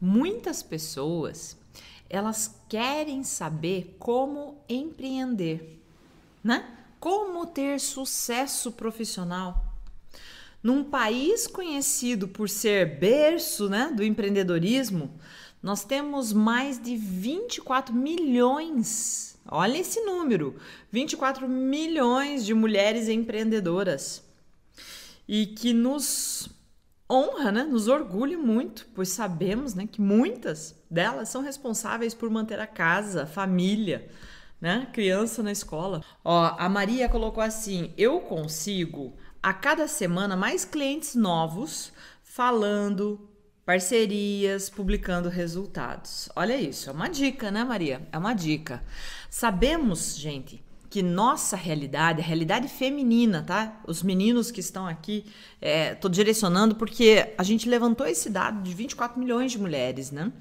muitas pessoas elas querem saber como empreender, né? Como ter sucesso profissional. Num país conhecido por ser berço né, do empreendedorismo, nós temos mais de 24 milhões, olha esse número, 24 milhões de mulheres empreendedoras. E que nos honra, né? nos orgulha muito, pois sabemos né, que muitas delas são responsáveis por manter a casa, a família, né? criança na escola. Ó, a Maria colocou assim: eu consigo a cada semana mais clientes novos falando, parcerias, publicando resultados. Olha isso, é uma dica, né, Maria? É uma dica. Sabemos, gente, que nossa realidade, a realidade feminina, tá? Os meninos que estão aqui, é, direcionando porque a gente levantou esse dado de 24 milhões de mulheres, né?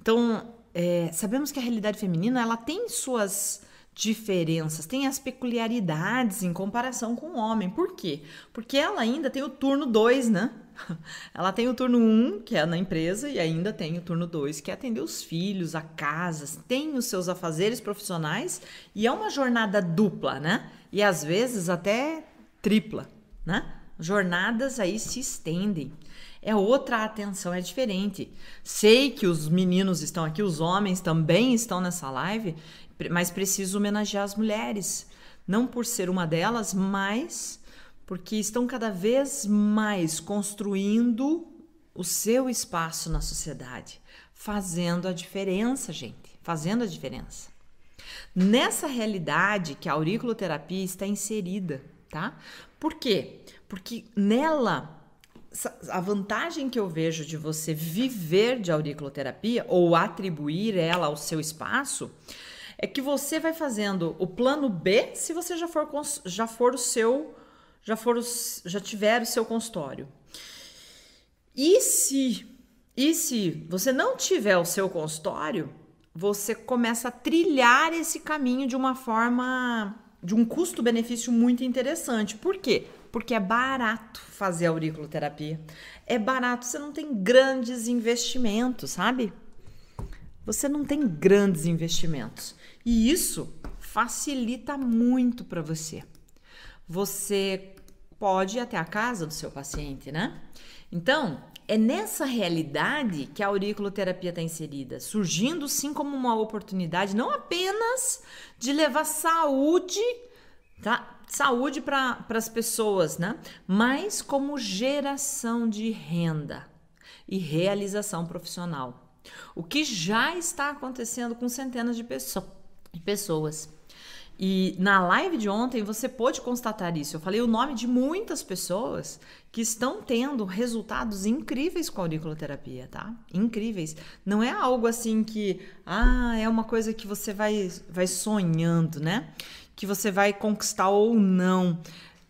Então, é, sabemos que a realidade feminina ela tem suas diferenças, tem as peculiaridades em comparação com o homem. Por quê? Porque ela ainda tem o turno 2, né? Ela tem o turno 1, um, que é na empresa, e ainda tem o turno 2, que é atender os filhos, a casa, tem os seus afazeres profissionais, e é uma jornada dupla, né? E às vezes até tripla, né? Jornadas aí se estendem. É outra atenção, é diferente. Sei que os meninos estão aqui, os homens também estão nessa live, mas preciso homenagear as mulheres. Não por ser uma delas, mas porque estão cada vez mais construindo o seu espaço na sociedade, fazendo a diferença, gente, fazendo a diferença. Nessa realidade que a auriculoterapia está inserida, tá? Por quê? Porque nela a vantagem que eu vejo de você viver de auriculoterapia ou atribuir ela ao seu espaço é que você vai fazendo o plano B se você já for, já for o seu já for já tiver o seu consultório. E se e se você não tiver o seu consultório, você começa a trilhar esse caminho de uma forma de um custo-benefício muito interessante. Por quê? Porque é barato fazer auriculoterapia. É barato, você não tem grandes investimentos, sabe? Você não tem grandes investimentos. E isso facilita muito para você. Você pode ir até a casa do seu paciente, né? Então, é nessa realidade que a auriculoterapia está inserida, surgindo sim como uma oportunidade não apenas de levar saúde, tá? Saúde para as pessoas, né? Mas como geração de renda e realização profissional. O que já está acontecendo com centenas de, pessoas. E na live de ontem você pôde constatar isso. Eu falei o nome de muitas pessoas que estão tendo resultados incríveis com a auriculoterapia, tá? Incríveis. Não é algo assim que, ah, é uma coisa que você vai, vai sonhando, né? Que você vai conquistar ou não.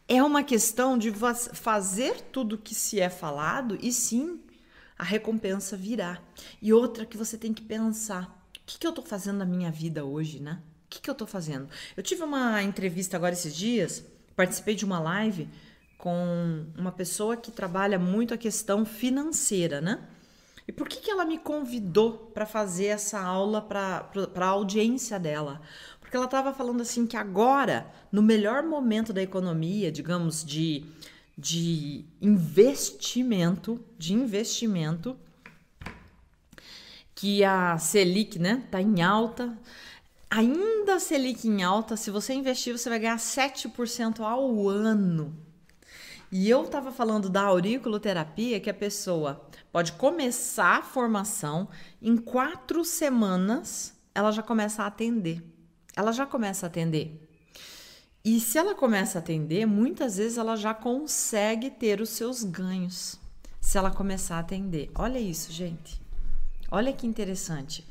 É uma questão de fazer tudo que se é falado e sim a recompensa virá. E outra que você tem que pensar o que, que eu estou fazendo na minha vida hoje, né? O que, que eu estou fazendo? Eu tive uma entrevista agora esses dias, participei de uma live com uma pessoa que trabalha muito a questão financeira, né? E por que, que ela me convidou para fazer essa aula para a audiência dela? Porque ela estava falando assim que agora, no melhor momento da economia, digamos, de, de investimento, de investimento, que a Selic, né, tá em alta. Ainda a Selic em alta, se você investir, você vai ganhar 7% ao ano. E eu estava falando da auriculoterapia, que a pessoa pode começar a formação, em quatro semanas ela já começa a atender. Ela já começa a atender. E se ela começa a atender, muitas vezes ela já consegue ter os seus ganhos. Se ela começar a atender. Olha isso, gente. Olha que interessante.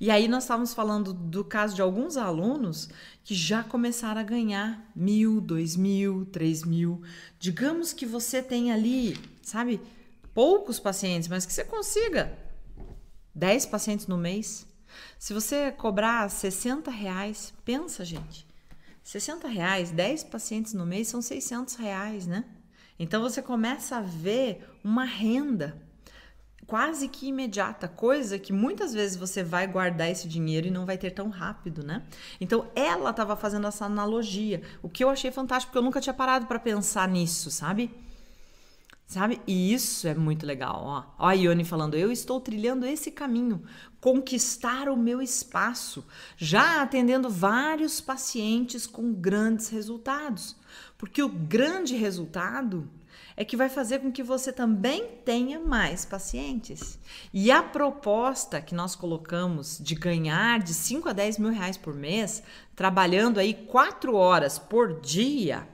E aí nós estávamos falando do caso de alguns alunos que já começaram a ganhar mil, dois mil, três mil. Digamos que você tem ali, sabe, poucos pacientes, mas que você consiga 10 pacientes no mês. Se você cobrar 60 reais, pensa, gente. 60 reais, 10 pacientes no mês são 600 reais, né? Então você começa a ver uma renda quase que imediata, coisa que muitas vezes você vai guardar esse dinheiro e não vai ter tão rápido, né? Então ela estava fazendo essa analogia, o que eu achei fantástico, porque eu nunca tinha parado para pensar nisso, sabe? Sabe? E isso é muito legal, ó. Ó a Ione falando, eu estou trilhando esse caminho, conquistar o meu espaço, já atendendo vários pacientes com grandes resultados. Porque o grande resultado é que vai fazer com que você também tenha mais pacientes. E a proposta que nós colocamos de ganhar de 5 a 10 mil reais por mês, trabalhando aí 4 horas por dia,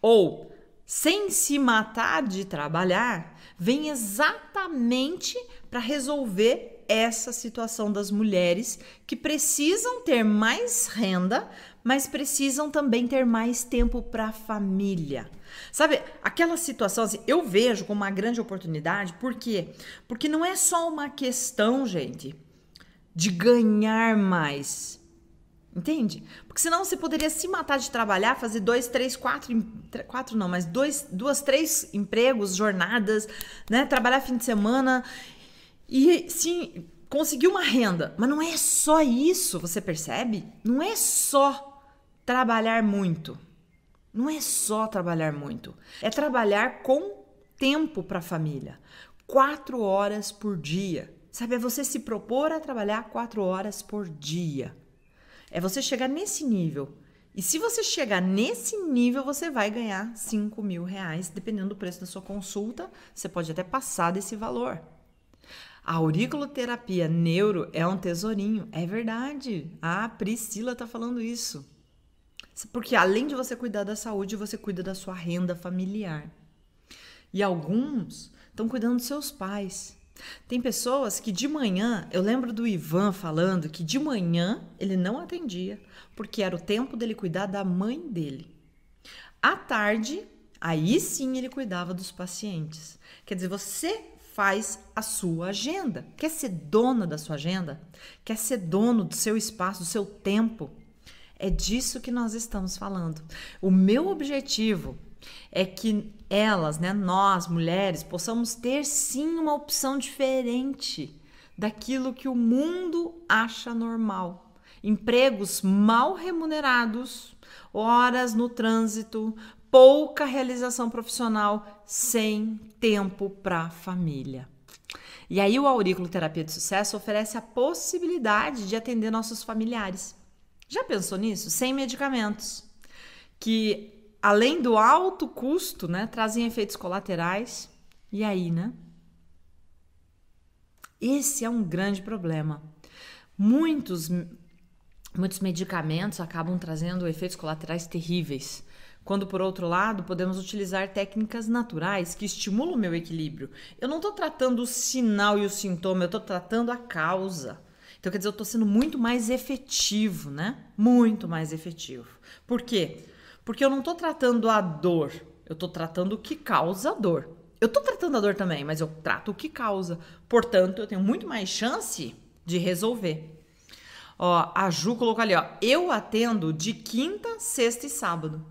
ou sem se matar de trabalhar, vem exatamente para resolver essa situação das mulheres que precisam ter mais renda, mas precisam também ter mais tempo para a família. Sabe, aquela situação assim, eu vejo como uma grande oportunidade, por quê? Porque não é só uma questão, gente, de ganhar mais. Entende? Porque senão você poderia se matar de trabalhar, fazer dois, três, quatro, quatro não, mas dois, duas, três empregos, jornadas, né? Trabalhar fim de semana e sim conseguir uma renda. Mas não é só isso, você percebe? Não é só trabalhar muito. Não é só trabalhar muito, é trabalhar com tempo para a família. Quatro horas por dia. Sabe, é você se propor a trabalhar quatro horas por dia. É você chegar nesse nível. E se você chegar nesse nível, você vai ganhar 5 mil reais, dependendo do preço da sua consulta. Você pode até passar desse valor. A auriculoterapia neuro é um tesourinho. É verdade. A Priscila tá falando isso. Porque além de você cuidar da saúde, você cuida da sua renda familiar. E alguns estão cuidando dos seus pais. Tem pessoas que de manhã, eu lembro do Ivan falando que de manhã ele não atendia, porque era o tempo dele cuidar da mãe dele. À tarde, aí sim ele cuidava dos pacientes. Quer dizer, você faz a sua agenda. Quer ser dona da sua agenda? Quer ser dono do seu espaço, do seu tempo? É disso que nós estamos falando. O meu objetivo é que elas, né, nós mulheres, possamos ter sim uma opção diferente daquilo que o mundo acha normal. Empregos mal remunerados, horas no trânsito, pouca realização profissional, sem tempo para a família. E aí o Aurículo Terapia de Sucesso oferece a possibilidade de atender nossos familiares já pensou nisso? Sem medicamentos, que além do alto custo, né, trazem efeitos colaterais. E aí, né? Esse é um grande problema. Muitos muitos medicamentos acabam trazendo efeitos colaterais terríveis. Quando, por outro lado, podemos utilizar técnicas naturais que estimulam o meu equilíbrio. Eu não estou tratando o sinal e o sintoma, eu estou tratando a causa. Então, quer dizer, eu estou sendo muito mais efetivo, né? Muito mais efetivo. Por quê? Porque eu não estou tratando a dor, eu estou tratando o que causa a dor. Eu estou tratando a dor também, mas eu trato o que causa. Portanto, eu tenho muito mais chance de resolver. Ó, a Ju colocou ali, ó. Eu atendo de quinta, sexta e sábado.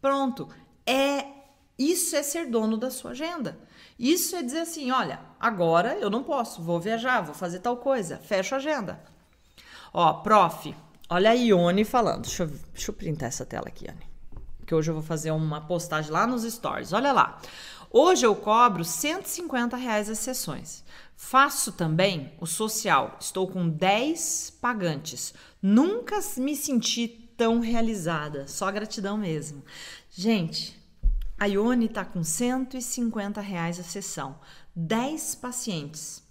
Pronto. É isso é ser dono da sua agenda. Isso é dizer assim: olha, agora eu não posso, vou viajar, vou fazer tal coisa, fecho a agenda. Ó, prof, olha a Ione falando. Deixa eu, deixa eu printar essa tela aqui, Ione. Que hoje eu vou fazer uma postagem lá nos stories. Olha lá. Hoje eu cobro 150 reais as sessões. Faço também o social. Estou com 10 pagantes. Nunca me senti tão realizada. Só gratidão mesmo. Gente, a Ione está com 150 reais a sessão. 10 pacientes.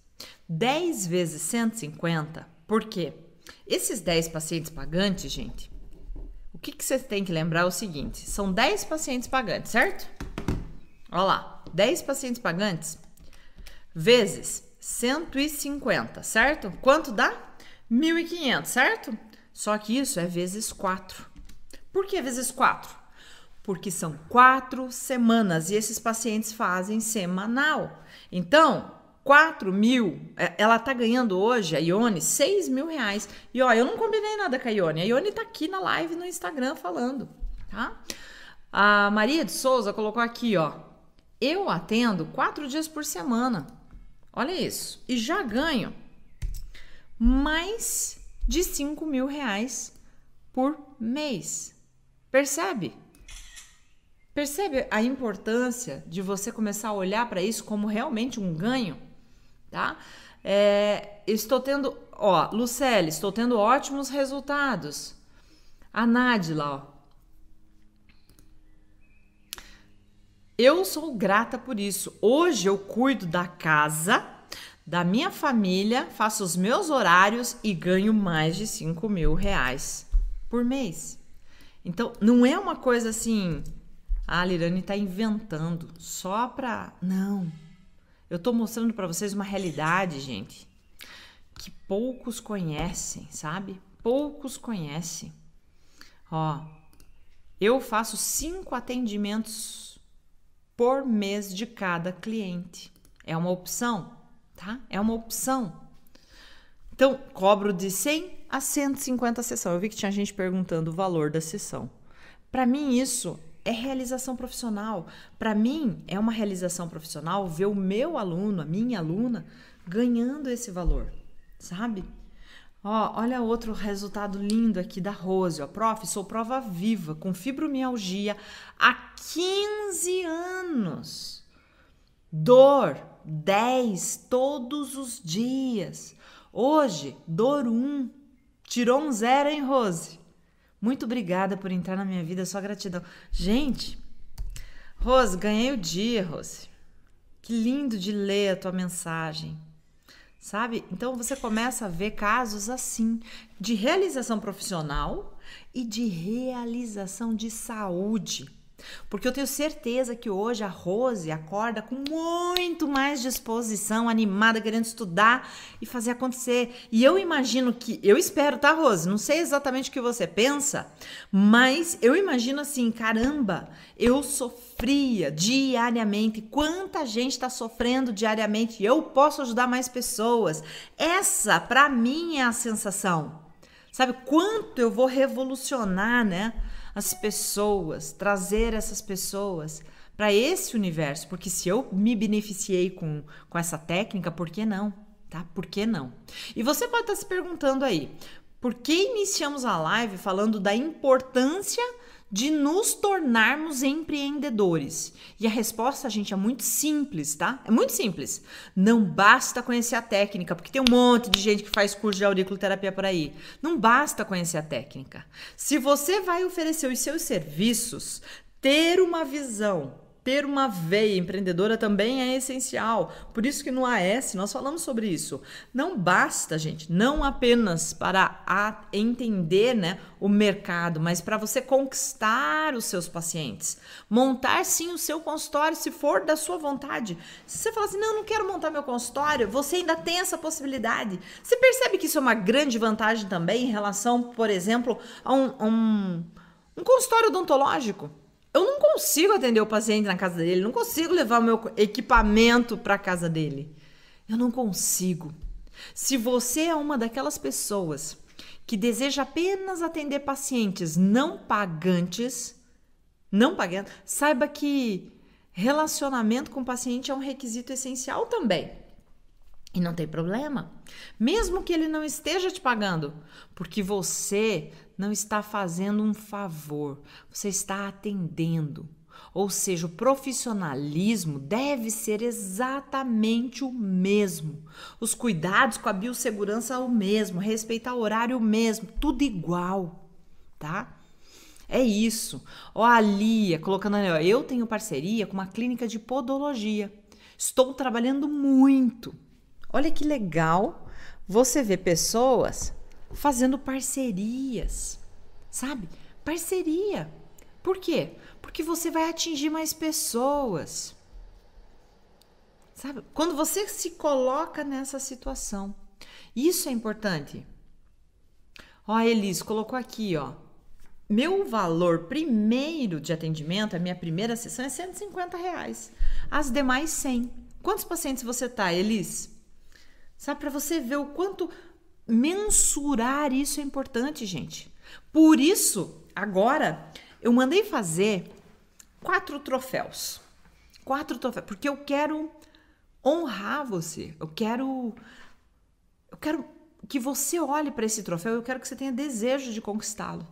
10 vezes 150, por quê? Esses 10 pacientes pagantes, gente, o que, que você tem que lembrar é o seguinte: são 10 pacientes pagantes, certo? Olha lá, 10 pacientes pagantes vezes 150, certo? Quanto dá? 1.500, certo? Só que isso é vezes 4. Por que vezes 4? porque são quatro semanas e esses pacientes fazem semanal. Então, 4 mil, é, ela tá ganhando hoje, a Ione, 6 mil reais. E ó, eu não combinei nada com a Ione. A Ione tá aqui na live no Instagram falando, tá? A Maria de Souza colocou aqui, ó. Eu atendo quatro dias por semana. Olha isso. E já ganho mais de 5 mil reais por mês. Percebe? Percebe a importância de você começar a olhar para isso como realmente um ganho, tá? É, estou tendo, ó, Lucelle, estou tendo ótimos resultados. A Nadila, ó. Eu sou grata por isso. Hoje eu cuido da casa, da minha família, faço os meus horários e ganho mais de 5 mil reais por mês. Então, não é uma coisa assim, ah, a Lirane está inventando só para. Não. Eu estou mostrando para vocês uma realidade, gente, que poucos conhecem, sabe? Poucos conhecem. Ó, eu faço cinco atendimentos por mês de cada cliente. É uma opção, tá? É uma opção. Então, cobro de 100 a 150 a sessão. Eu vi que tinha gente perguntando o valor da sessão. Para mim, isso é realização profissional. Para mim, é uma realização profissional ver o meu aluno, a minha aluna, ganhando esse valor, sabe? Ó, olha outro resultado lindo aqui da Rose. Ó. Prof, sou prova viva com fibromialgia há 15 anos. Dor 10 todos os dias. Hoje, dor 1. Um. Tirou um zero, hein, Rose? Muito obrigada por entrar na minha vida, só gratidão. Gente, Rose, ganhei o dia, Rose. Que lindo de ler a tua mensagem. Sabe? Então você começa a ver casos assim, de realização profissional e de realização de saúde. Porque eu tenho certeza que hoje a Rose acorda com muito mais disposição, animada, querendo estudar e fazer acontecer. E eu imagino que, eu espero, tá, Rose? Não sei exatamente o que você pensa, mas eu imagino assim: caramba, eu sofria diariamente. Quanta gente está sofrendo diariamente? Eu posso ajudar mais pessoas. Essa, para mim, é a sensação. Sabe quanto eu vou revolucionar, né? As pessoas, trazer essas pessoas para esse universo, porque se eu me beneficiei com, com essa técnica, por que não? Tá? Por que não? E você pode estar se perguntando aí, por que iniciamos a live falando da importância de nos tornarmos empreendedores? E a resposta, gente, é muito simples, tá? É muito simples. Não basta conhecer a técnica, porque tem um monte de gente que faz curso de auriculoterapia por aí. Não basta conhecer a técnica. Se você vai oferecer os seus serviços, ter uma visão ter uma veia empreendedora também é essencial. Por isso que no AS nós falamos sobre isso. Não basta, gente, não apenas para entender né, o mercado, mas para você conquistar os seus pacientes. Montar sim o seu consultório, se for da sua vontade. Se você falar assim, não, não quero montar meu consultório, você ainda tem essa possibilidade. Você percebe que isso é uma grande vantagem também em relação, por exemplo, a um, a um, um consultório odontológico? Eu não consigo atender o paciente na casa dele, não consigo levar o meu equipamento para casa dele. Eu não consigo. Se você é uma daquelas pessoas que deseja apenas atender pacientes não pagantes, não pagando, saiba que relacionamento com o paciente é um requisito essencial também. E não tem problema, mesmo que ele não esteja te pagando, porque você não está fazendo um favor, você está atendendo. Ou seja, o profissionalismo deve ser exatamente o mesmo. Os cuidados com a biossegurança o mesmo, respeitar o horário o mesmo, tudo igual, tá? É isso. Ó, a Lia colocando ali, ó, eu tenho parceria com uma clínica de podologia. Estou trabalhando muito. Olha que legal você ver pessoas fazendo parcerias, sabe? Parceria. Por quê? Porque você vai atingir mais pessoas. Sabe? Quando você se coloca nessa situação. Isso é importante. Ó, a Elis colocou aqui, ó. Meu valor primeiro de atendimento, a minha primeira sessão é 150 reais. As demais 100. Quantos pacientes você tá, Elis? Sabe, para você ver o quanto mensurar isso é importante, gente. Por isso, agora eu mandei fazer quatro troféus. Quatro troféus, porque eu quero honrar você. Eu quero eu quero que você olhe para esse troféu, eu quero que você tenha desejo de conquistá-lo,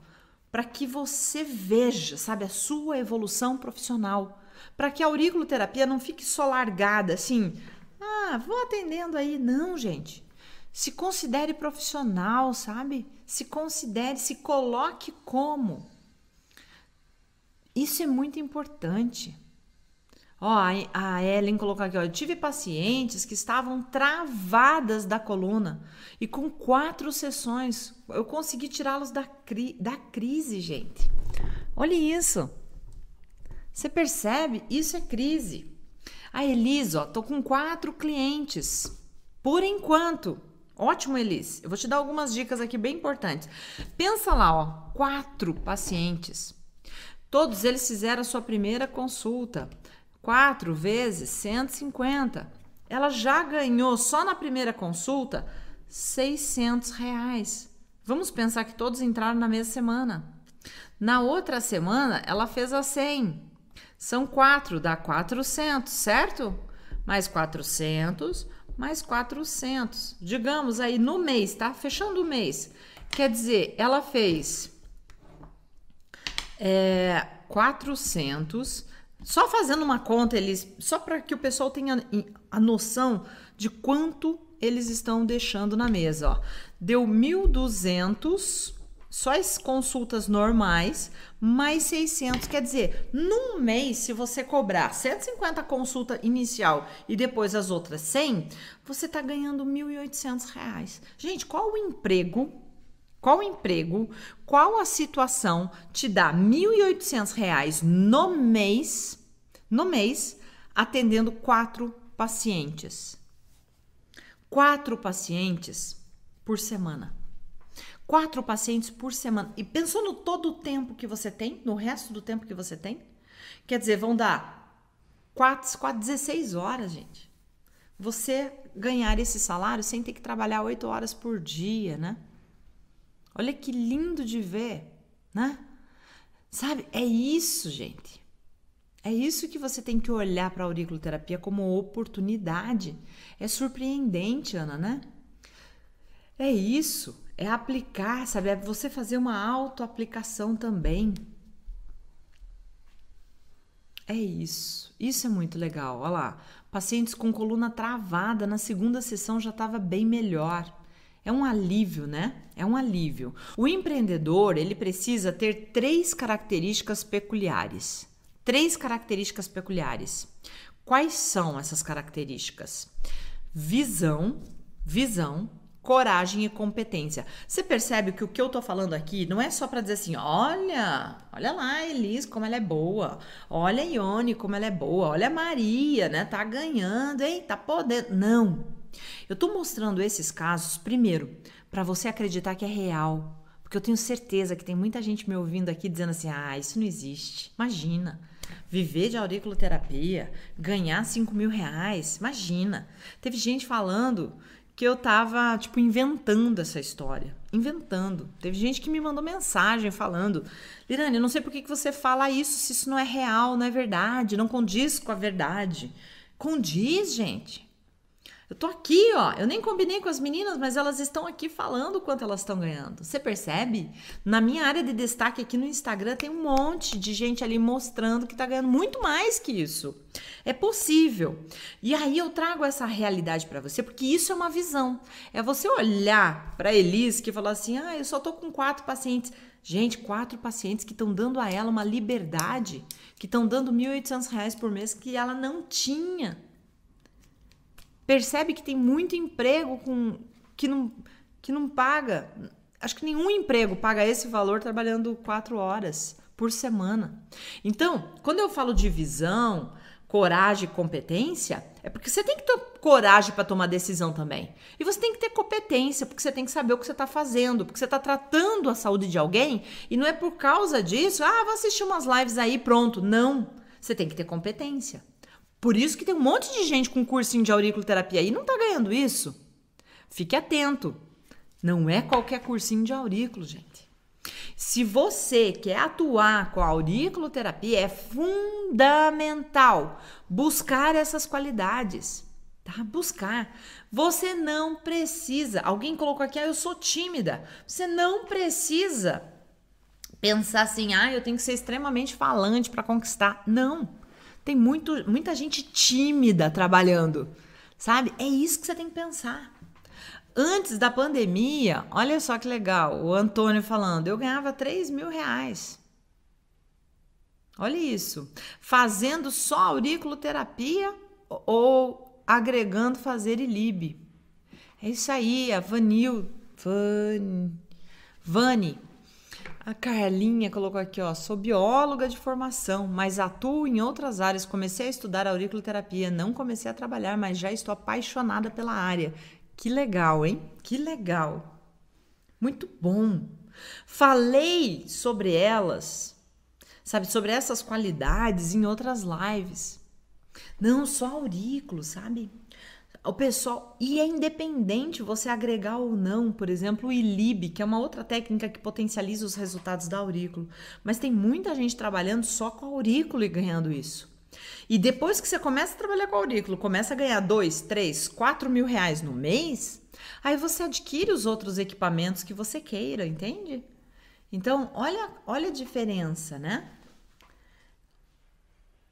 para que você veja, sabe, a sua evolução profissional, para que a auriculoterapia não fique só largada assim, ah, vou atendendo aí, não, gente. Se considere profissional, sabe? Se considere, se coloque como. Isso é muito importante. Ó, a Ellen colocou aqui, ó, eu tive pacientes que estavam travadas da coluna e com quatro sessões eu consegui tirá-los da, cri da crise, gente. Olha isso. Você percebe? Isso é crise. A Elisa, ó, tô com quatro clientes. Por enquanto. Ótimo, Elis. Eu vou te dar algumas dicas aqui bem importantes. Pensa lá, ó, quatro pacientes. Todos eles fizeram a sua primeira consulta. 4 vezes 150. Ela já ganhou só na primeira consulta 600 reais. Vamos pensar que todos entraram na mesma semana. Na outra semana, ela fez a 100. São 4, dá 400, certo? Mais 400, mais 400. Digamos aí no mês, tá? Fechando o mês. Quer dizer, ela fez é, 400 só fazendo uma conta, eles só para que o pessoal tenha a noção de quanto eles estão deixando na mesa, ó. Deu 1.200 só as consultas normais, mais 600. Quer dizer, num mês, se você cobrar 150 consulta inicial e depois as outras 100, você está ganhando 1.800 reais. Gente, qual o emprego qual emprego, qual a situação te dá R$ 1.800 no mês, no mês, atendendo quatro pacientes. Quatro pacientes por semana. Quatro pacientes por semana. E pensou no todo o tempo que você tem, no resto do tempo que você tem? Quer dizer, vão dar quatro, quatro 16 horas, gente. Você ganhar esse salário sem ter que trabalhar oito horas por dia, né? Olha que lindo de ver, né? Sabe? É isso, gente. É isso que você tem que olhar para a auriculoterapia como oportunidade. É surpreendente, Ana, né? É isso. É aplicar, sabe? É você fazer uma autoaplicação também. É isso. Isso é muito legal. Olha lá. Pacientes com coluna travada na segunda sessão já estava bem melhor. É um alívio, né? É um alívio. O empreendedor, ele precisa ter três características peculiares. Três características peculiares. Quais são essas características? Visão, visão, coragem e competência. Você percebe que o que eu tô falando aqui não é só para dizer assim, olha, olha lá Elis como ela é boa, olha a Ione como ela é boa, olha a Maria, né, tá ganhando, hein, tá podendo. Não. Eu estou mostrando esses casos, primeiro, para você acreditar que é real. Porque eu tenho certeza que tem muita gente me ouvindo aqui dizendo assim: ah, isso não existe. Imagina. Viver de auriculoterapia, ganhar 5 mil reais, imagina. Teve gente falando que eu tava, tipo, inventando essa história. Inventando. Teve gente que me mandou mensagem falando: Lirane, eu não sei por que, que você fala isso, se isso não é real, não é verdade, não condiz com a verdade. Condiz, gente. Eu tô aqui, ó. Eu nem combinei com as meninas, mas elas estão aqui falando quanto elas estão ganhando. Você percebe? Na minha área de destaque aqui no Instagram tem um monte de gente ali mostrando que tá ganhando muito mais que isso. É possível. E aí eu trago essa realidade para você, porque isso é uma visão. É você olhar para Elis que falou assim: "Ah, eu só tô com quatro pacientes". Gente, quatro pacientes que estão dando a ela uma liberdade, que estão dando R$ 1.800 por mês que ela não tinha percebe que tem muito emprego com que não, que não paga. Acho que nenhum emprego paga esse valor trabalhando quatro horas por semana. Então, quando eu falo de visão, coragem e competência, é porque você tem que ter coragem para tomar decisão também. E você tem que ter competência, porque você tem que saber o que você está fazendo, porque você está tratando a saúde de alguém e não é por causa disso, ah, vou assistir umas lives aí, pronto. Não. Você tem que ter competência. Por isso que tem um monte de gente com cursinho de auriculoterapia e não tá ganhando isso. Fique atento. Não é qualquer cursinho de aurículo, gente. Se você quer atuar com a auriculoterapia, é fundamental buscar essas qualidades. tá? Buscar. Você não precisa. Alguém colocou aqui, ah, eu sou tímida. Você não precisa pensar assim, ah, eu tenho que ser extremamente falante para conquistar. Não. Tem muito, muita gente tímida trabalhando, sabe? É isso que você tem que pensar. Antes da pandemia, olha só que legal, o Antônio falando, eu ganhava 3 mil reais. Olha isso. Fazendo só auriculoterapia ou agregando fazer ILIB. É isso aí, a Vanil. Van, Vani. A Carlinha colocou aqui, ó, sou bióloga de formação, mas atuo em outras áreas. Comecei a estudar auriculoterapia, não comecei a trabalhar, mas já estou apaixonada pela área. Que legal, hein? Que legal. Muito bom. Falei sobre elas, sabe, sobre essas qualidades em outras lives. Não só aurículo, sabe? O pessoal, e é independente você agregar ou não, por exemplo, o ILIB, que é uma outra técnica que potencializa os resultados da aurículo. Mas tem muita gente trabalhando só com aurículo e ganhando isso. E depois que você começa a trabalhar com aurículo, começa a ganhar dois, três, quatro mil reais no mês, aí você adquire os outros equipamentos que você queira, entende? Então, olha, olha a diferença, né?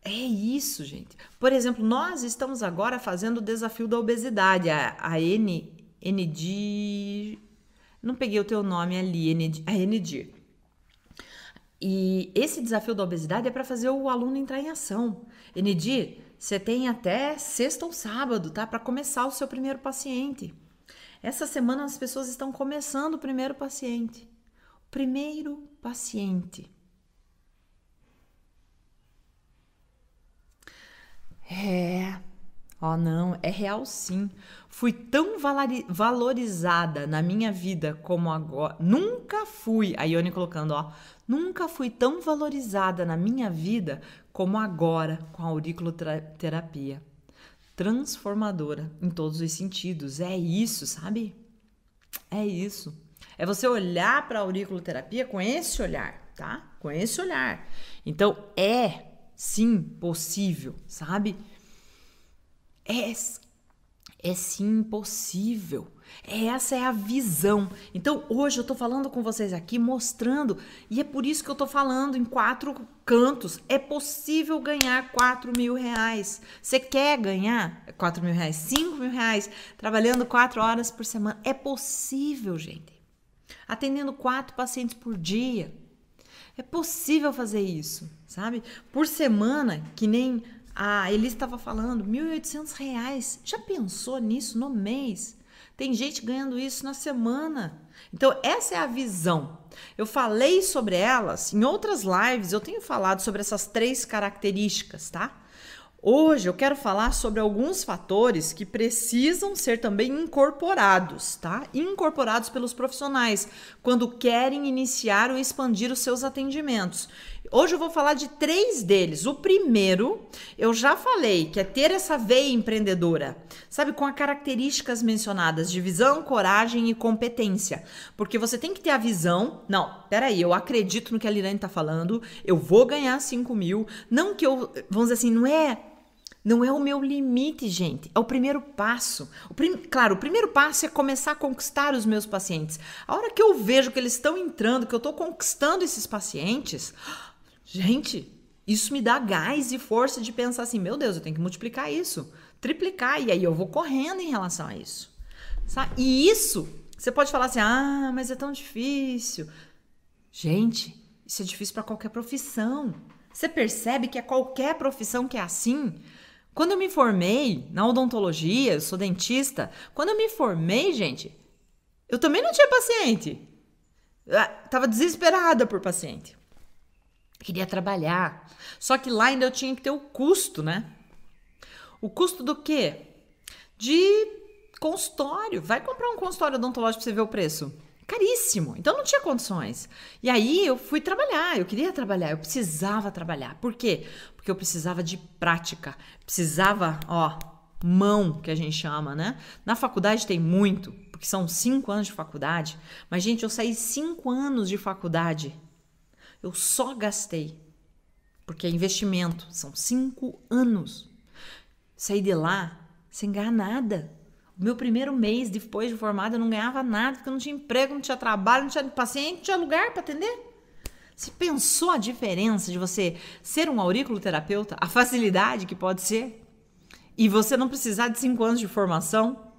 É isso, gente. Por exemplo, nós estamos agora fazendo o desafio da obesidade, a, a N, ND. Não peguei o teu nome ali, ND, a ND. E esse desafio da obesidade é para fazer o aluno entrar em ação. ND, você tem até sexta ou sábado, tá? Para começar o seu primeiro paciente. Essa semana as pessoas estão começando o primeiro paciente. Primeiro paciente. É. Ó, oh, não, é real sim. Fui tão valorizada na minha vida como agora. Nunca fui, a Ione colocando, ó. Nunca fui tão valorizada na minha vida como agora com a auriculoterapia. Transformadora em todos os sentidos. É isso, sabe? É isso. É você olhar para a auriculoterapia com esse olhar, tá? Com esse olhar. Então, é sim possível, sabe? É, é sim possível. Essa é a visão. Então, hoje eu tô falando com vocês aqui, mostrando, e é por isso que eu tô falando em quatro cantos. É possível ganhar 4 mil reais. Você quer ganhar 4 mil reais, 5 mil reais, trabalhando quatro horas por semana? É possível, gente. Atendendo quatro pacientes por dia. É possível fazer isso, sabe? Por semana, que nem a Elis estava falando, R$ 1.800. Já pensou nisso no mês? Tem gente ganhando isso na semana. Então, essa é a visão. Eu falei sobre elas em outras lives, eu tenho falado sobre essas três características, tá? Hoje eu quero falar sobre alguns fatores que precisam ser também incorporados, tá? Incorporados pelos profissionais quando querem iniciar ou expandir os seus atendimentos. Hoje eu vou falar de três deles. O primeiro, eu já falei, que é ter essa veia empreendedora, sabe, com as características mencionadas de visão, coragem e competência. Porque você tem que ter a visão. Não, peraí, eu acredito no que a Lirane tá falando, eu vou ganhar 5 mil. Não que eu, vamos dizer assim, não é não é o meu limite, gente. É o primeiro passo. O prim... Claro, o primeiro passo é começar a conquistar os meus pacientes. A hora que eu vejo que eles estão entrando, que eu estou conquistando esses pacientes, gente, isso me dá gás e força de pensar assim: meu Deus, eu tenho que multiplicar isso, triplicar, e aí eu vou correndo em relação a isso. Sabe? E isso, você pode falar assim: ah, mas é tão difícil. Gente, isso é difícil para qualquer profissão. Você percebe que é qualquer profissão que é assim? Quando eu me formei na odontologia, eu sou dentista, quando eu me formei, gente, eu também não tinha paciente. Eu ah, tava desesperada por paciente. Queria trabalhar. Só que lá ainda eu tinha que ter o custo, né? O custo do quê? De consultório. Vai comprar um consultório odontológico pra você ver o preço. Caríssimo. Então não tinha condições. E aí eu fui trabalhar, eu queria trabalhar, eu precisava trabalhar. Por quê? Porque eu precisava de prática, precisava, ó, mão, que a gente chama, né? Na faculdade tem muito, porque são cinco anos de faculdade. Mas, gente, eu saí cinco anos de faculdade. Eu só gastei. Porque é investimento, são cinco anos. Saí de lá sem ganhar nada. Meu primeiro mês depois de formada eu não ganhava nada, porque eu não tinha emprego, não tinha trabalho, não tinha paciente, não tinha lugar para atender. Você pensou a diferença de você ser um auriculoterapeuta? A facilidade que pode ser? E você não precisar de cinco anos de formação?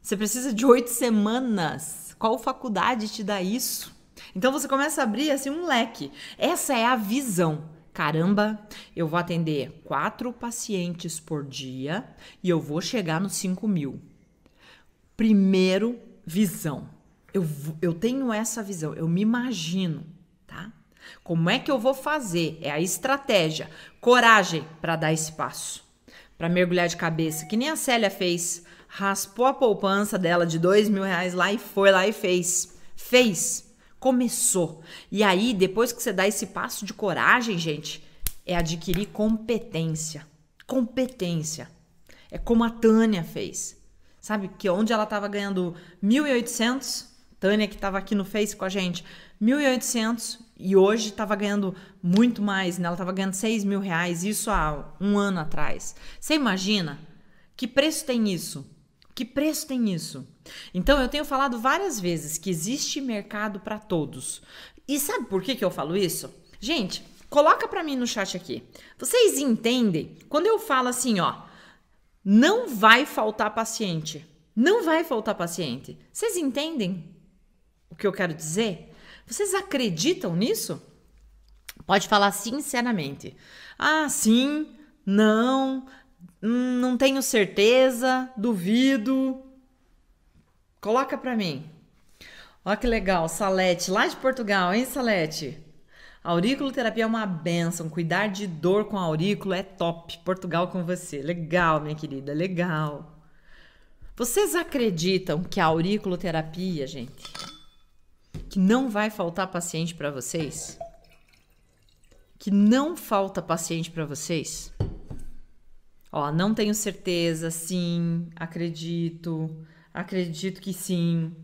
Você precisa de oito semanas. Qual faculdade te dá isso? Então você começa a abrir assim um leque. Essa é a visão. Caramba, eu vou atender quatro pacientes por dia e eu vou chegar nos 5 mil. Primeiro, visão. Eu, eu tenho essa visão, eu me imagino, tá? Como é que eu vou fazer? É a estratégia, coragem para dar esse passo, para mergulhar de cabeça, que nem a Célia fez. Raspou a poupança dela de dois mil reais lá e foi lá e fez. Fez. Começou. E aí, depois que você dá esse passo de coragem, gente, é adquirir competência. Competência. É como a Tânia fez. Sabe que onde ela estava ganhando 1.800, Tânia que estava aqui no Face com a gente, 1.800 e hoje estava ganhando muito mais, né? Ela estava ganhando 6 mil reais, isso há um ano atrás. Você imagina? Que preço tem isso? Que preço tem isso? Então eu tenho falado várias vezes que existe mercado para todos. E sabe por que, que eu falo isso? Gente, coloca para mim no chat aqui. Vocês entendem quando eu falo assim, ó, não vai faltar paciente. Não vai faltar paciente. Vocês entendem o que eu quero dizer? Vocês acreditam nisso? Pode falar sinceramente. Ah, sim, não, hum, não tenho certeza, duvido. Coloca para mim. Olha que legal, Salete, lá de Portugal, hein, Salete? Auriculoterapia é uma benção. Cuidar de dor com aurículo é top. Portugal com você. Legal, minha querida, legal. Vocês acreditam que a auriculoterapia, gente, que não vai faltar paciente para vocês? Que não falta paciente para vocês? Ó, não tenho certeza, sim, acredito, acredito que sim.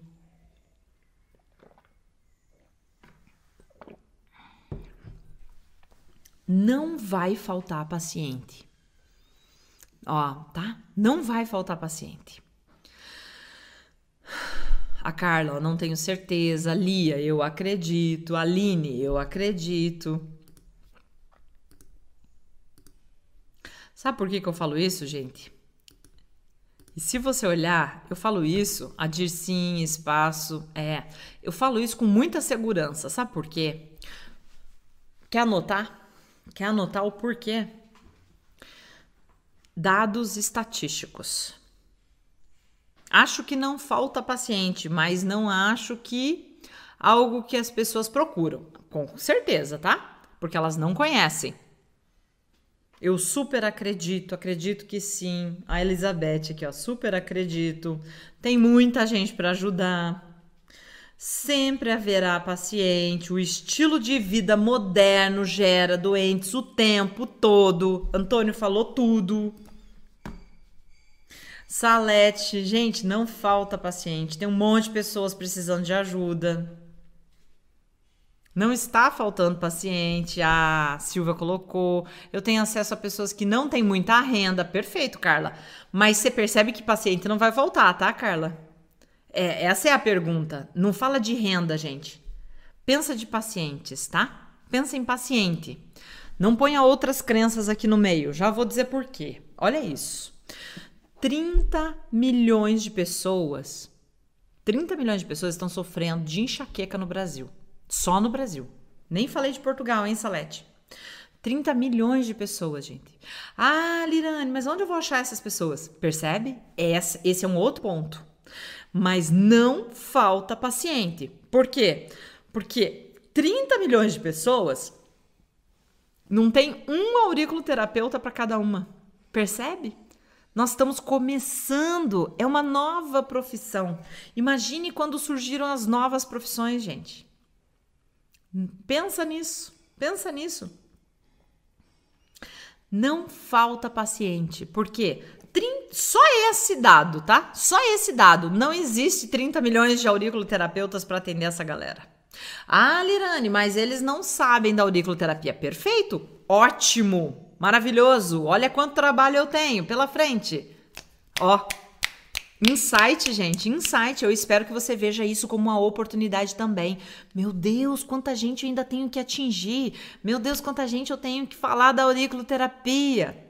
Não vai faltar paciente. Ó, tá? Não vai faltar paciente. A Carla, não tenho certeza. Lia, eu acredito. Aline, eu acredito. Sabe por que, que eu falo isso, gente? E se você olhar, eu falo isso, a sim, espaço, é. Eu falo isso com muita segurança. Sabe por quê? Quer anotar? Quer anotar o porquê? Dados estatísticos. Acho que não falta paciente, mas não acho que algo que as pessoas procuram. Com certeza, tá? Porque elas não conhecem. Eu super acredito, acredito que sim. A Elizabeth aqui, ó, super acredito. Tem muita gente para ajudar. Sempre haverá paciente, o estilo de vida moderno gera doentes o tempo todo. Antônio falou tudo. Salete, gente, não falta paciente. Tem um monte de pessoas precisando de ajuda. Não está faltando paciente. A Silvia colocou. Eu tenho acesso a pessoas que não têm muita renda. Perfeito, Carla. Mas você percebe que paciente não vai faltar, tá, Carla? É, essa é a pergunta. Não fala de renda, gente. Pensa de pacientes, tá? Pensa em paciente. Não ponha outras crenças aqui no meio. Já vou dizer por quê. Olha isso. 30 milhões de pessoas, 30 milhões de pessoas estão sofrendo de enxaqueca no Brasil. Só no Brasil. Nem falei de Portugal, hein, Salete? 30 milhões de pessoas, gente. Ah, Lirane, mas onde eu vou achar essas pessoas? Percebe? Esse, esse é um outro ponto mas não falta paciente. Por quê? Porque 30 milhões de pessoas não tem um auriculoterapeuta para cada uma. Percebe? Nós estamos começando, é uma nova profissão. Imagine quando surgiram as novas profissões, gente. Pensa nisso, pensa nisso. Não falta paciente, porque 30, só esse dado, tá? Só esse dado. Não existe 30 milhões de auriculoterapeutas para atender essa galera. Ah, Lirane, mas eles não sabem da auriculoterapia. Perfeito? Ótimo! Maravilhoso! Olha quanto trabalho eu tenho pela frente. Ó, Insight, gente, insight. Eu espero que você veja isso como uma oportunidade também. Meu Deus, quanta gente eu ainda tenho que atingir. Meu Deus, quanta gente eu tenho que falar da auriculoterapia.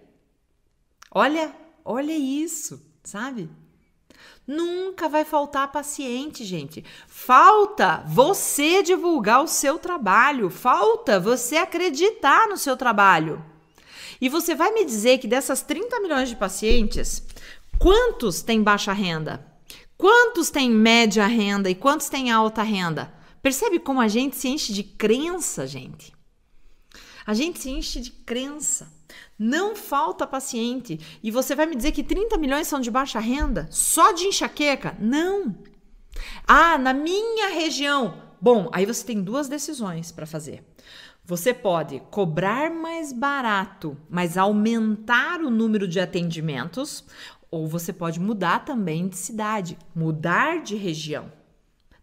Olha, olha isso, sabe? Nunca vai faltar paciente, gente. Falta você divulgar o seu trabalho, falta você acreditar no seu trabalho. E você vai me dizer que dessas 30 milhões de pacientes, Quantos têm baixa renda? Quantos têm média renda e quantos têm alta renda? Percebe como a gente se enche de crença, gente? A gente se enche de crença. Não falta paciente. E você vai me dizer que 30 milhões são de baixa renda? Só de enxaqueca? Não. Ah, na minha região. Bom, aí você tem duas decisões para fazer. Você pode cobrar mais barato, mas aumentar o número de atendimentos, ou você pode mudar também de cidade, mudar de região.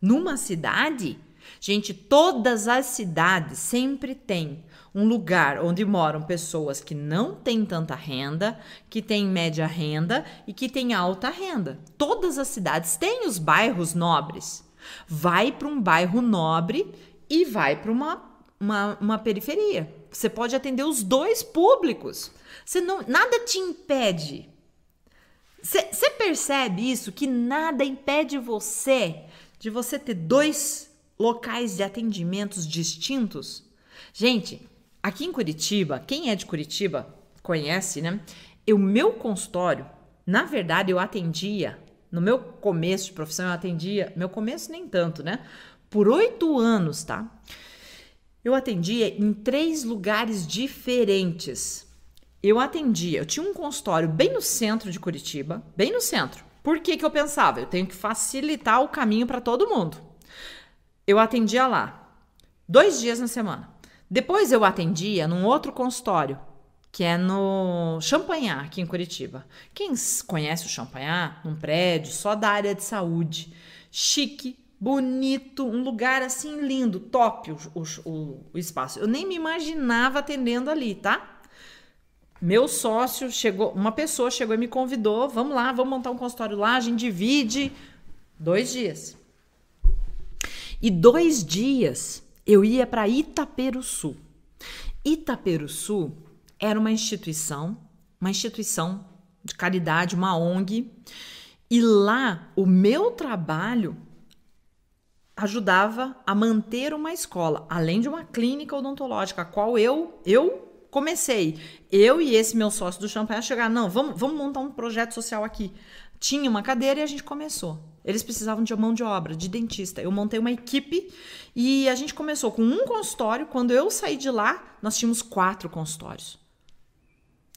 Numa cidade, gente, todas as cidades sempre têm um lugar onde moram pessoas que não têm tanta renda, que têm média renda e que têm alta renda. Todas as cidades têm os bairros nobres. Vai para um bairro nobre e vai para uma, uma, uma periferia. Você pode atender os dois públicos. Você não, nada te impede você percebe isso? Que nada impede você de você ter dois locais de atendimentos distintos? Gente, aqui em Curitiba, quem é de Curitiba conhece, né? O meu consultório, na verdade, eu atendia, no meu começo de profissão, eu atendia, meu começo nem tanto, né? Por oito anos, tá? Eu atendia em três lugares diferentes eu atendia, eu tinha um consultório bem no centro de Curitiba, bem no centro. Por que, que eu pensava? Eu tenho que facilitar o caminho para todo mundo. Eu atendia lá, dois dias na semana. Depois eu atendia num outro consultório, que é no Champanhar, aqui em Curitiba. Quem conhece o Champanhar? Um prédio só da área de saúde. Chique, bonito, um lugar assim lindo, top o, o, o espaço. Eu nem me imaginava atendendo ali, tá? Meu sócio chegou, uma pessoa chegou e me convidou, vamos lá, vamos montar um consultório lá, a gente divide dois dias. E dois dias eu ia para Itaperuçu. Itaperuçu era uma instituição, uma instituição de caridade, uma ONG, e lá o meu trabalho ajudava a manter uma escola, além de uma clínica odontológica, a qual eu eu comecei, eu e esse meu sócio do champanhe a chegar, não, vamos, vamos montar um projeto social aqui. Tinha uma cadeira e a gente começou. Eles precisavam de mão de obra, de dentista. Eu montei uma equipe e a gente começou com um consultório. Quando eu saí de lá, nós tínhamos quatro consultórios.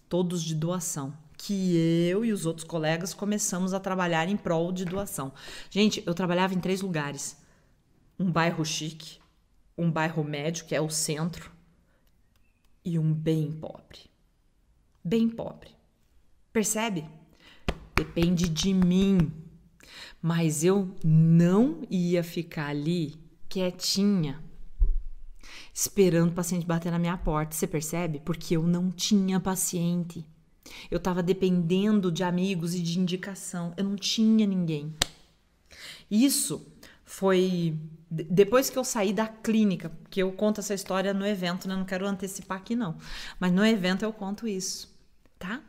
Todos de doação. Que eu e os outros colegas começamos a trabalhar em prol de doação. Gente, eu trabalhava em três lugares: um bairro chique, um bairro médio, que é o centro, e um bem pobre. Bem pobre. Percebe? Depende de mim. Mas eu não ia ficar ali quietinha, esperando o paciente bater na minha porta. Você percebe? Porque eu não tinha paciente. Eu estava dependendo de amigos e de indicação. Eu não tinha ninguém. Isso foi depois que eu saí da clínica, que eu conto essa história no evento, né? Não quero antecipar aqui, não. Mas no evento eu conto isso, tá?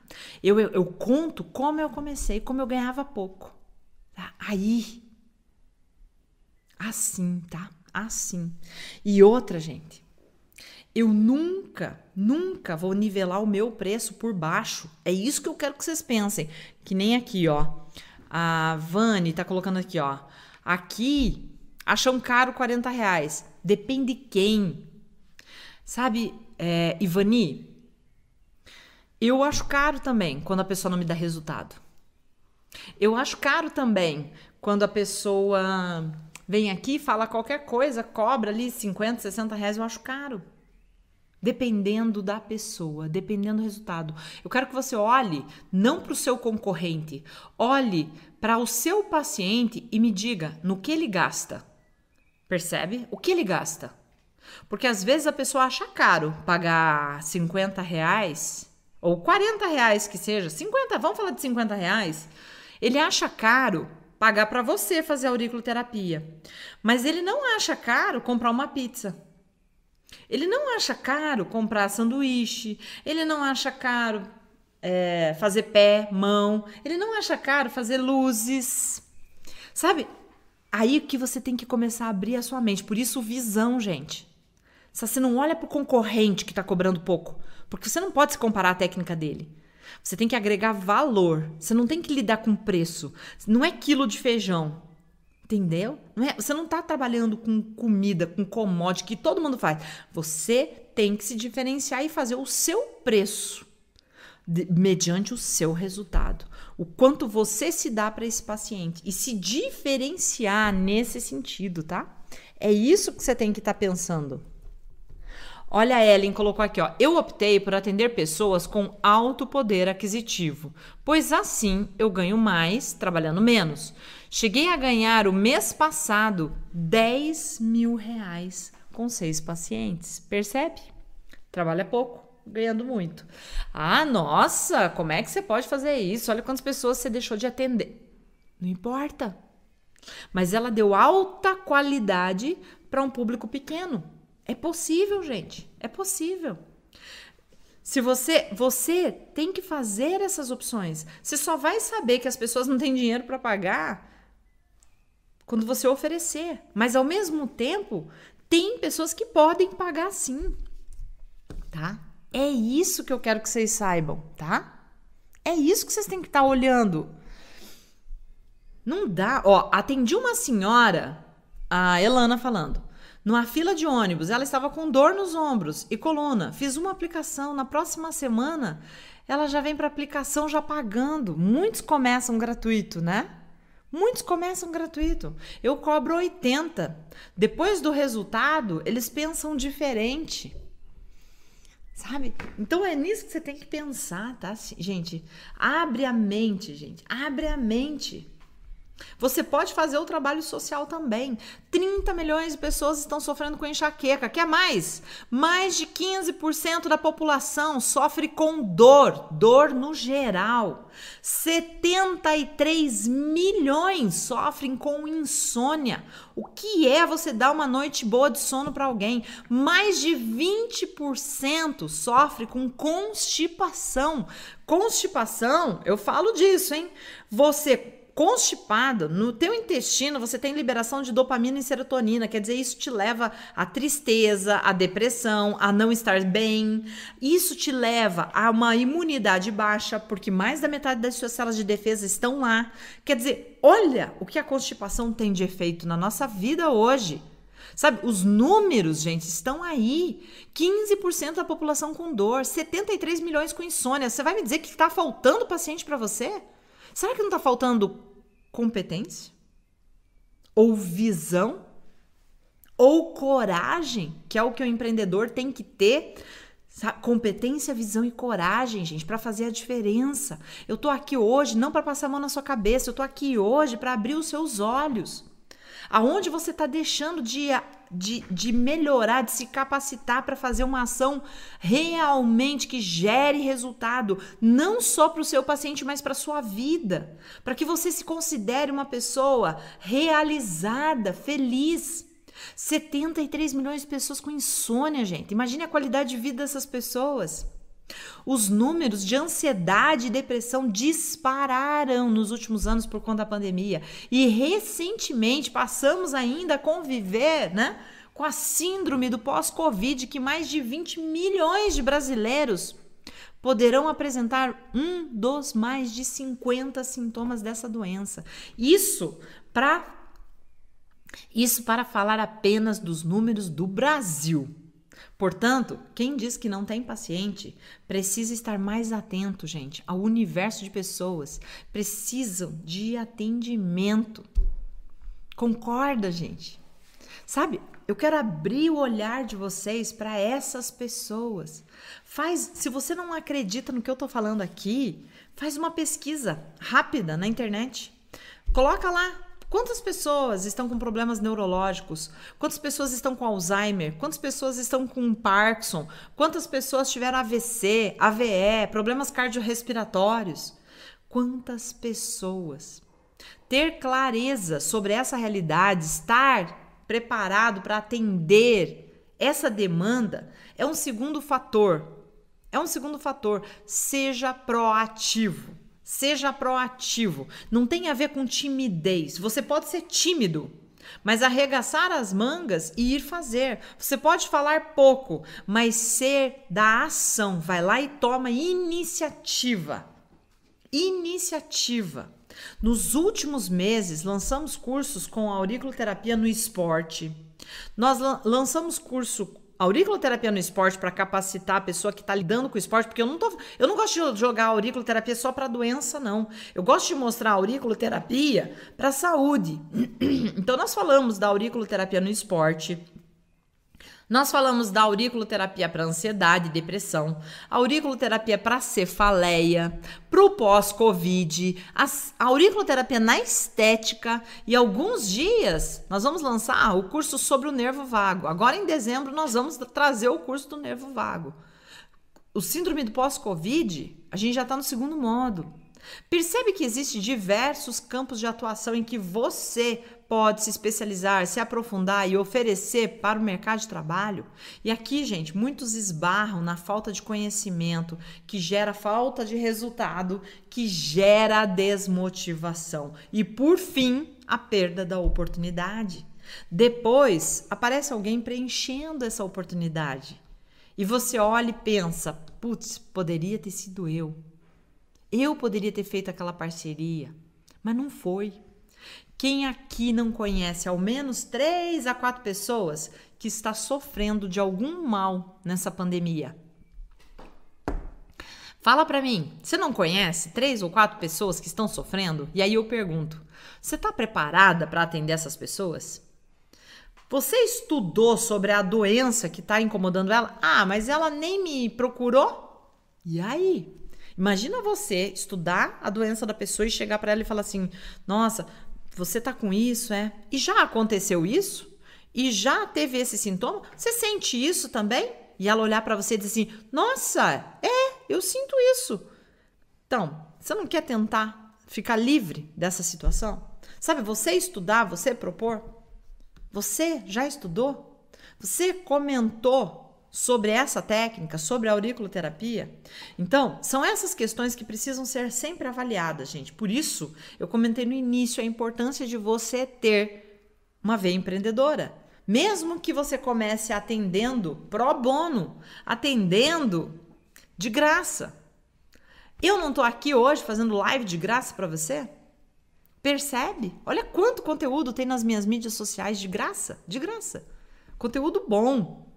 Eu, eu, eu conto como eu comecei, como eu ganhava pouco. Tá? Aí. Assim, tá? Assim. E outra, gente. Eu nunca, nunca vou nivelar o meu preço por baixo. É isso que eu quero que vocês pensem. Que nem aqui, ó. A Vani tá colocando aqui, ó. Aqui, acham caro 40 reais. Depende quem. Sabe, é, Ivani, eu acho caro também quando a pessoa não me dá resultado. Eu acho caro também quando a pessoa vem aqui, fala qualquer coisa, cobra ali 50, 60 reais, eu acho caro. Dependendo da pessoa, dependendo do resultado. Eu quero que você olhe não para o seu concorrente, olhe para o seu paciente e me diga no que ele gasta. Percebe? O que ele gasta? Porque às vezes a pessoa acha caro pagar 50 reais ou 40 reais que seja, 50, vamos falar de 50 reais Ele acha caro pagar para você fazer auriculoterapia, mas ele não acha caro comprar uma pizza. Ele não acha caro comprar sanduíche, ele não acha caro é, fazer pé, mão, ele não acha caro fazer luzes. Sabe? Aí que você tem que começar a abrir a sua mente. Por isso, visão, gente. Se você não olha para o concorrente que está cobrando pouco, porque você não pode se comparar à técnica dele. Você tem que agregar valor. Você não tem que lidar com preço. Não é quilo de feijão. Entendeu? Não é, você não está trabalhando com comida, com commodity que todo mundo faz. Você tem que se diferenciar e fazer o seu preço de, mediante o seu resultado. O quanto você se dá para esse paciente e se diferenciar nesse sentido, tá? É isso que você tem que estar tá pensando. Olha, a Ellen colocou aqui, ó. Eu optei por atender pessoas com alto poder aquisitivo, pois assim eu ganho mais trabalhando menos. Cheguei a ganhar o mês passado 10 mil reais com seis pacientes. Percebe? Trabalha pouco, ganhando muito. Ah, nossa, como é que você pode fazer isso? Olha quantas pessoas você deixou de atender. Não importa. Mas ela deu alta qualidade para um público pequeno. É possível, gente. É possível. Se você você tem que fazer essas opções. Você só vai saber que as pessoas não têm dinheiro para pagar quando você oferecer. Mas ao mesmo tempo, tem pessoas que podem pagar sim. Tá? É isso que eu quero que vocês saibam, tá? É isso que vocês têm que estar tá olhando. Não dá, ó, atendi uma senhora, a Elana falando numa fila de ônibus. Ela estava com dor nos ombros e coluna. Fiz uma aplicação. Na próxima semana, ela já vem para aplicação já pagando. Muitos começam gratuito, né? Muitos começam gratuito. Eu cobro 80. Depois do resultado, eles pensam diferente. Sabe? Então é nisso que você tem que pensar, tá? Gente, abre a mente, gente. Abre a mente. Você pode fazer o trabalho social também. 30 milhões de pessoas estão sofrendo com enxaqueca. Quer mais? Mais de 15% da população sofre com dor, dor no geral. 73 milhões sofrem com insônia. O que é você dar uma noite boa de sono para alguém? Mais de 20% sofre com constipação. Constipação, eu falo disso, hein? Você constipado, no teu intestino você tem liberação de dopamina e serotonina, quer dizer, isso te leva à tristeza, à depressão, a não estar bem. Isso te leva a uma imunidade baixa, porque mais da metade das suas células de defesa estão lá. Quer dizer, olha o que a constipação tem de efeito na nossa vida hoje. Sabe, os números, gente, estão aí. 15% da população com dor, 73 milhões com insônia. Você vai me dizer que está faltando paciente para você? Será que não está faltando competência, ou visão, ou coragem, que é o que o empreendedor tem que ter. Competência, visão e coragem, gente, para fazer a diferença. Eu tô aqui hoje não para passar a mão na sua cabeça, eu tô aqui hoje para abrir os seus olhos. Aonde você está deixando de de, de melhorar, de se capacitar para fazer uma ação realmente que gere resultado, não só para o seu paciente, mas para a sua vida, para que você se considere uma pessoa realizada, feliz. 73 milhões de pessoas com insônia, gente. Imagine a qualidade de vida dessas pessoas. Os números de ansiedade e depressão dispararam nos últimos anos por conta da pandemia. E recentemente passamos ainda a conviver, né? Com a síndrome do pós-Covid, que mais de 20 milhões de brasileiros poderão apresentar um dos mais de 50 sintomas dessa doença. Isso para isso para falar apenas dos números do Brasil. Portanto, quem diz que não tem paciente precisa estar mais atento, gente, ao universo de pessoas. Precisam de atendimento. Concorda, gente? Sabe, eu quero abrir o olhar de vocês para essas pessoas. Faz, se você não acredita no que eu estou falando aqui, faz uma pesquisa rápida na internet. Coloca lá Quantas pessoas estão com problemas neurológicos? Quantas pessoas estão com Alzheimer? Quantas pessoas estão com Parkinson? Quantas pessoas tiveram AVC, AVE, problemas cardiorrespiratórios? Quantas pessoas? Ter clareza sobre essa realidade, estar preparado para atender essa demanda é um segundo fator. É um segundo fator. Seja proativo. Seja proativo. Não tem a ver com timidez. Você pode ser tímido, mas arregaçar as mangas e ir fazer. Você pode falar pouco, mas ser da ação. Vai lá e toma iniciativa. Iniciativa. Nos últimos meses, lançamos cursos com auriculoterapia no esporte. Nós lançamos curso auriculoterapia no esporte para capacitar a pessoa que está lidando com o esporte, porque eu não tô, eu não gosto de jogar auriculoterapia só para doença não. Eu gosto de mostrar auriculoterapia para saúde. então nós falamos da auriculoterapia no esporte, nós falamos da auriculoterapia para ansiedade e depressão, auriculoterapia para cefaleia, para o pós-Covid, auriculoterapia na estética e alguns dias nós vamos lançar o curso sobre o nervo vago. Agora em dezembro nós vamos trazer o curso do nervo vago. O síndrome do pós-Covid, a gente já está no segundo modo. Percebe que existe diversos campos de atuação em que você pode se especializar, se aprofundar e oferecer para o mercado de trabalho. E aqui, gente, muitos esbarram na falta de conhecimento, que gera falta de resultado, que gera desmotivação e, por fim, a perda da oportunidade. Depois aparece alguém preenchendo essa oportunidade. E você olha e pensa: putz, poderia ter sido eu. Eu poderia ter feito aquela parceria, mas não foi. Quem aqui não conhece ao menos três a quatro pessoas que está sofrendo de algum mal nessa pandemia? Fala para mim, você não conhece três ou quatro pessoas que estão sofrendo? E aí eu pergunto, você está preparada para atender essas pessoas? Você estudou sobre a doença que está incomodando ela? Ah, mas ela nem me procurou? E aí? Imagina você estudar a doença da pessoa e chegar para ela e falar assim: Nossa, você tá com isso, é? E já aconteceu isso? E já teve esse sintoma? Você sente isso também? E ela olhar para você e dizer assim: Nossa, é, eu sinto isso. Então, você não quer tentar ficar livre dessa situação? Sabe, você estudar, você propor? Você já estudou? Você comentou sobre essa técnica, sobre a auriculoterapia. Então, são essas questões que precisam ser sempre avaliadas, gente. Por isso, eu comentei no início a importância de você ter uma veia empreendedora. Mesmo que você comece atendendo pro bono, atendendo de graça. Eu não estou aqui hoje fazendo live de graça para você? Percebe? Olha quanto conteúdo tem nas minhas mídias sociais de graça, de graça. Conteúdo bom,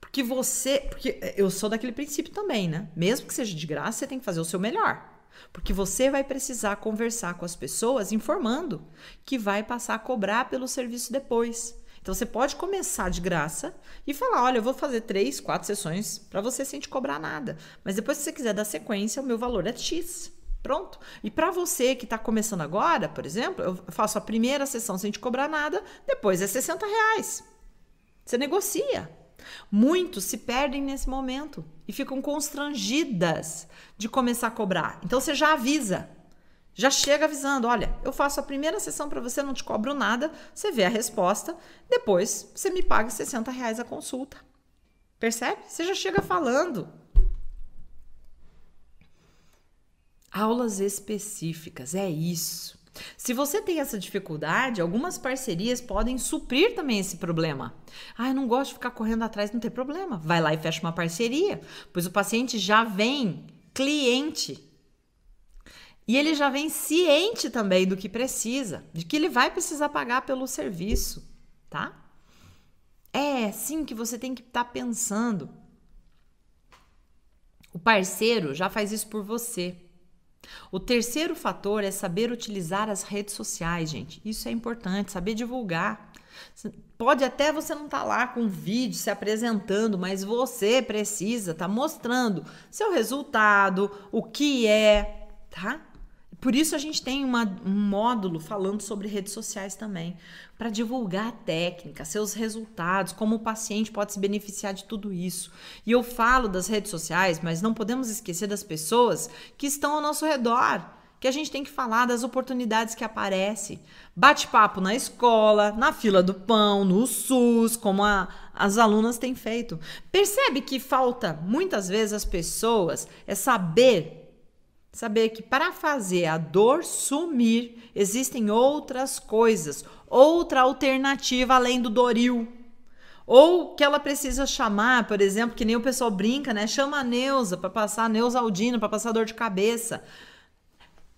porque você. Porque eu sou daquele princípio também, né? Mesmo que seja de graça, você tem que fazer o seu melhor. Porque você vai precisar conversar com as pessoas informando que vai passar a cobrar pelo serviço depois. Então você pode começar de graça e falar: olha, eu vou fazer três, quatro sessões para você sem te cobrar nada. Mas depois, se você quiser dar sequência, o meu valor é X. Pronto. E para você que está começando agora, por exemplo, eu faço a primeira sessão sem te cobrar nada, depois é 60 reais. Você negocia. Muitos se perdem nesse momento e ficam constrangidas de começar a cobrar. Então você já avisa, já chega avisando: olha, eu faço a primeira sessão para você, não te cobro nada, você vê a resposta, depois você me paga 60 reais a consulta. Percebe? Você já chega falando. Aulas específicas, é isso. Se você tem essa dificuldade, algumas parcerias podem suprir também esse problema. Ah, eu não gosto de ficar correndo atrás, não tem problema. Vai lá e fecha uma parceria, pois o paciente já vem cliente. E ele já vem ciente também do que precisa, de que ele vai precisar pagar pelo serviço, tá? É sim que você tem que estar tá pensando. O parceiro já faz isso por você. O terceiro fator é saber utilizar as redes sociais, gente. Isso é importante, saber divulgar. Pode até você não estar tá lá com um vídeo se apresentando, mas você precisa estar tá mostrando seu resultado, o que é, tá? Por isso a gente tem uma, um módulo falando sobre redes sociais também, para divulgar a técnica, seus resultados, como o paciente pode se beneficiar de tudo isso. E eu falo das redes sociais, mas não podemos esquecer das pessoas que estão ao nosso redor que a gente tem que falar das oportunidades que aparecem. Bate-papo na escola, na fila do pão, no SUS, como a, as alunas têm feito. Percebe que falta muitas vezes as pessoas é saber saber que para fazer a dor sumir existem outras coisas, outra alternativa além do Doril. Ou que ela precisa chamar, por exemplo, que nem o pessoal brinca, né? Chama a Neuza para passar, a Neuza Aldina para passar dor de cabeça.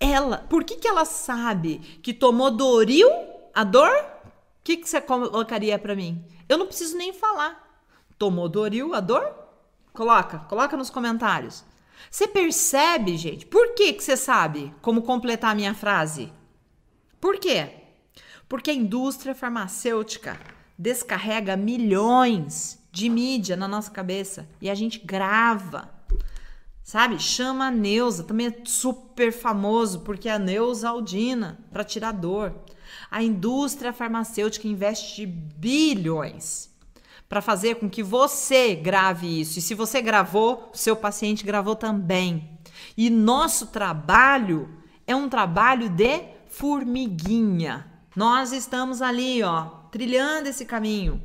Ela, por que, que ela sabe que tomou Doril a dor? O que, que você colocaria para mim? Eu não preciso nem falar. Tomou Doril a dor? Coloca, coloca nos comentários. Você percebe, gente? Por que, que você sabe como completar a minha frase? Por quê? Porque a indústria farmacêutica descarrega milhões de mídia na nossa cabeça e a gente grava. Sabe? Chama a Neuza, também é super famoso porque é a Neuza Aldina para tirar dor. A indústria farmacêutica investe bilhões para fazer com que você grave isso. E se você gravou, o seu paciente gravou também. E nosso trabalho é um trabalho de formiguinha. Nós estamos ali, ó, trilhando esse caminho.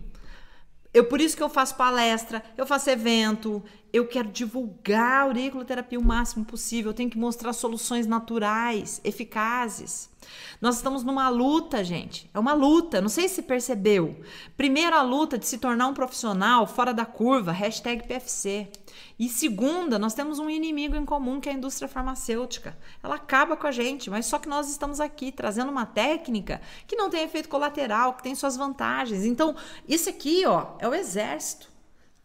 Eu por isso que eu faço palestra, eu faço evento, eu quero divulgar a auriculoterapia o máximo possível, eu tenho que mostrar soluções naturais, eficazes. Nós estamos numa luta, gente. É uma luta, não sei se percebeu. Primeiro, a luta de se tornar um profissional fora da curva, hashtag PFC. E segunda, nós temos um inimigo em comum que é a indústria farmacêutica. Ela acaba com a gente, mas só que nós estamos aqui trazendo uma técnica que não tem efeito colateral, que tem suas vantagens. Então, isso aqui, ó, é o exército.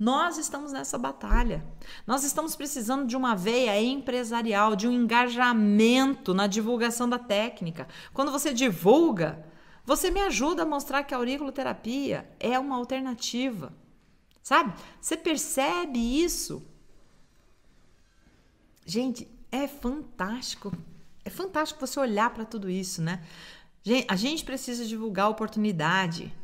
Nós estamos nessa batalha. Nós estamos precisando de uma veia empresarial, de um engajamento na divulgação da técnica. Quando você divulga, você me ajuda a mostrar que a auriculoterapia é uma alternativa. Sabe? Você percebe isso? Gente, é fantástico. É fantástico você olhar para tudo isso, né? A gente precisa divulgar a oportunidade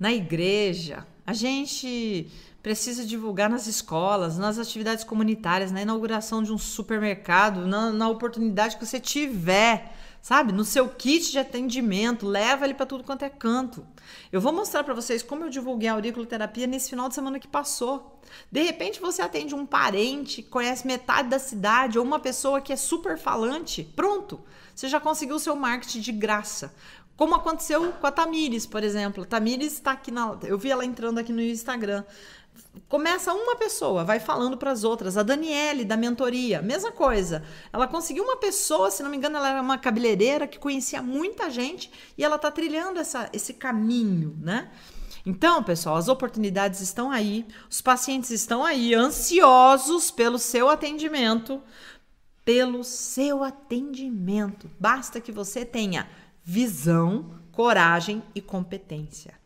na igreja. A gente precisa divulgar nas escolas, nas atividades comunitárias, na inauguração de um supermercado, na, na oportunidade que você tiver, sabe? No seu kit de atendimento, leva ele para tudo quanto é canto. Eu vou mostrar para vocês como eu divulguei a auriculoterapia nesse final de semana que passou. De repente você atende um parente, conhece metade da cidade ou uma pessoa que é super falante, pronto, você já conseguiu o seu marketing de graça. Como aconteceu com a Tamires, por exemplo. A Tamires está aqui na. Eu vi ela entrando aqui no Instagram. Começa uma pessoa, vai falando para as outras. A Daniele, da mentoria, mesma coisa. Ela conseguiu uma pessoa, se não me engano, ela era uma cabeleireira que conhecia muita gente e ela está trilhando essa, esse caminho, né? Então, pessoal, as oportunidades estão aí, os pacientes estão aí, ansiosos pelo seu atendimento, pelo seu atendimento. Basta que você tenha visão, coragem e competência.